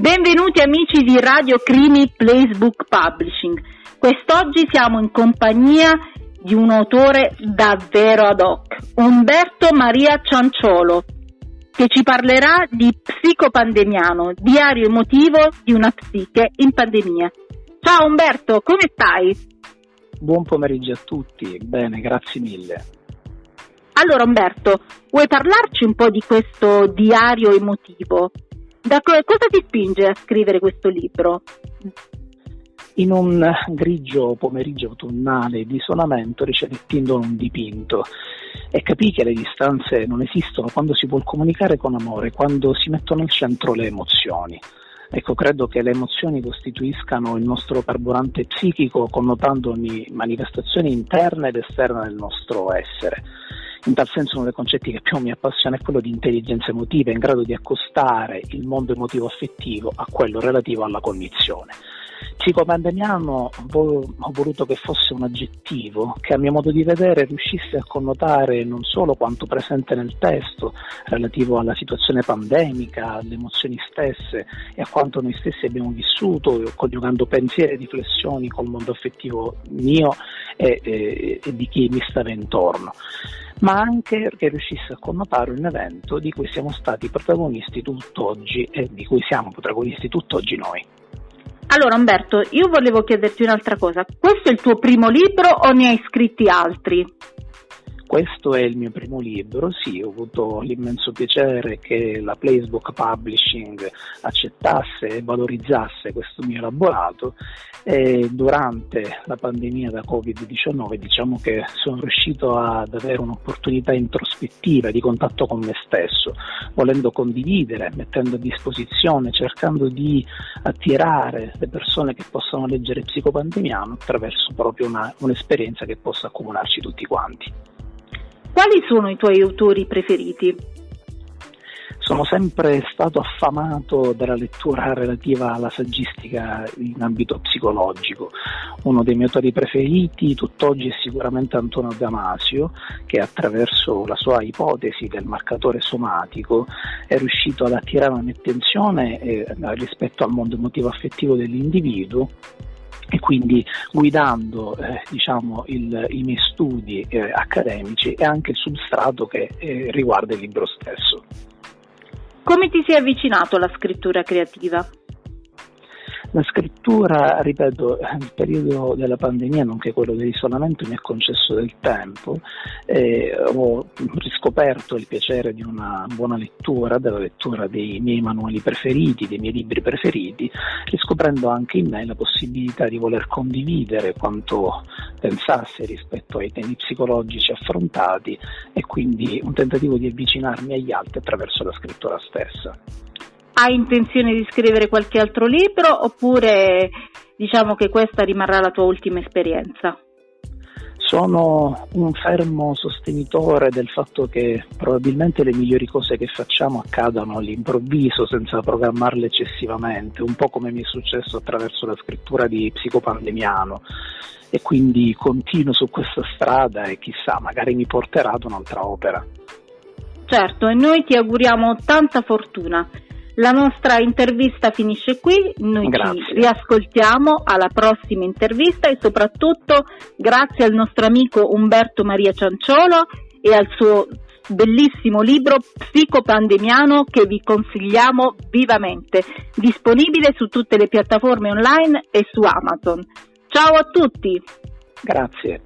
Benvenuti amici di Radio Crimi Placebook Publishing. Quest'oggi siamo in compagnia di un autore davvero ad hoc, Umberto Maria Cianciolo, che ci parlerà di Psicopandemiano, diario emotivo di una psiche in pandemia. Ciao Umberto, come stai? Buon pomeriggio a tutti, bene, grazie mille. Allora Umberto, vuoi parlarci un po' di questo diario emotivo? Da co- cosa ti spinge a scrivere questo libro? In un grigio pomeriggio autunnale di isolamento riceve Tindon un dipinto e capì che le distanze non esistono quando si vuole comunicare con amore, quando si mettono al centro le emozioni. Ecco, credo che le emozioni costituiscano il nostro carburante psichico, connotando ogni manifestazione interna ed esterna del nostro essere. In tal senso uno dei concetti che più mi appassiona è quello di intelligenza emotiva, in grado di accostare il mondo emotivo affettivo a quello relativo alla cognizione. Psicopandemiano ho voluto che fosse un aggettivo che a mio modo di vedere riuscisse a connotare non solo quanto presente nel testo relativo alla situazione pandemica, alle emozioni stesse e a quanto noi stessi abbiamo vissuto, coniugando pensieri e riflessioni col mondo affettivo mio e, e, e di chi mi stava intorno ma anche che riuscisse a connotare un evento di cui siamo stati protagonisti tutt'oggi e di cui siamo protagonisti tutt'oggi noi. Allora Umberto, io volevo chiederti un'altra cosa. Questo è il tuo primo libro o ne hai scritti altri? Questo è il mio primo libro, sì, ho avuto l'immenso piacere che la Placebook Publishing accettasse e valorizzasse questo mio elaborato e durante la pandemia da Covid-19 diciamo che sono riuscito ad avere un'opportunità introspettiva di contatto con me stesso, volendo condividere, mettendo a disposizione, cercando di attirare le persone che possano leggere Psicopandemiano attraverso proprio una, un'esperienza che possa accomunarci tutti quanti. Quali sono i tuoi autori preferiti? Sono sempre stato affamato dalla lettura relativa alla saggistica in ambito psicologico. Uno dei miei autori preferiti tutt'oggi è sicuramente Antonio Damasio, che attraverso la sua ipotesi del marcatore somatico è riuscito ad attirare la mia attenzione eh, rispetto al mondo emotivo affettivo dell'individuo e quindi guidando eh, diciamo, il, i miei studi eh, accademici e anche il substrato che eh, riguarda il libro stesso. Come ti sei avvicinato alla scrittura creativa? La scrittura, ripeto, il periodo della pandemia, nonché quello dell'isolamento, mi ha concesso del tempo, eh, ho riscoperto il piacere di una buona lettura, della lettura dei miei manuali preferiti, dei miei libri preferiti, riscoprendo anche in me la possibilità di voler condividere quanto pensasse rispetto ai temi psicologici affrontati e quindi un tentativo di avvicinarmi agli altri attraverso la scrittura stessa. Hai intenzione di scrivere qualche altro libro oppure diciamo che questa rimarrà la tua ultima esperienza? Sono un fermo sostenitore del fatto che probabilmente le migliori cose che facciamo accadano all'improvviso senza programmarle eccessivamente, un po' come mi è successo attraverso la scrittura di Psicopandemiano e quindi continuo su questa strada e chissà, magari mi porterà ad un'altra opera. Certo, e noi ti auguriamo tanta fortuna. La nostra intervista finisce qui, noi grazie. ci riascoltiamo alla prossima intervista e soprattutto grazie al nostro amico Umberto Maria Cianciolo e al suo bellissimo libro Psicopandemiano che vi consigliamo vivamente, disponibile su tutte le piattaforme online e su Amazon. Ciao a tutti! Grazie.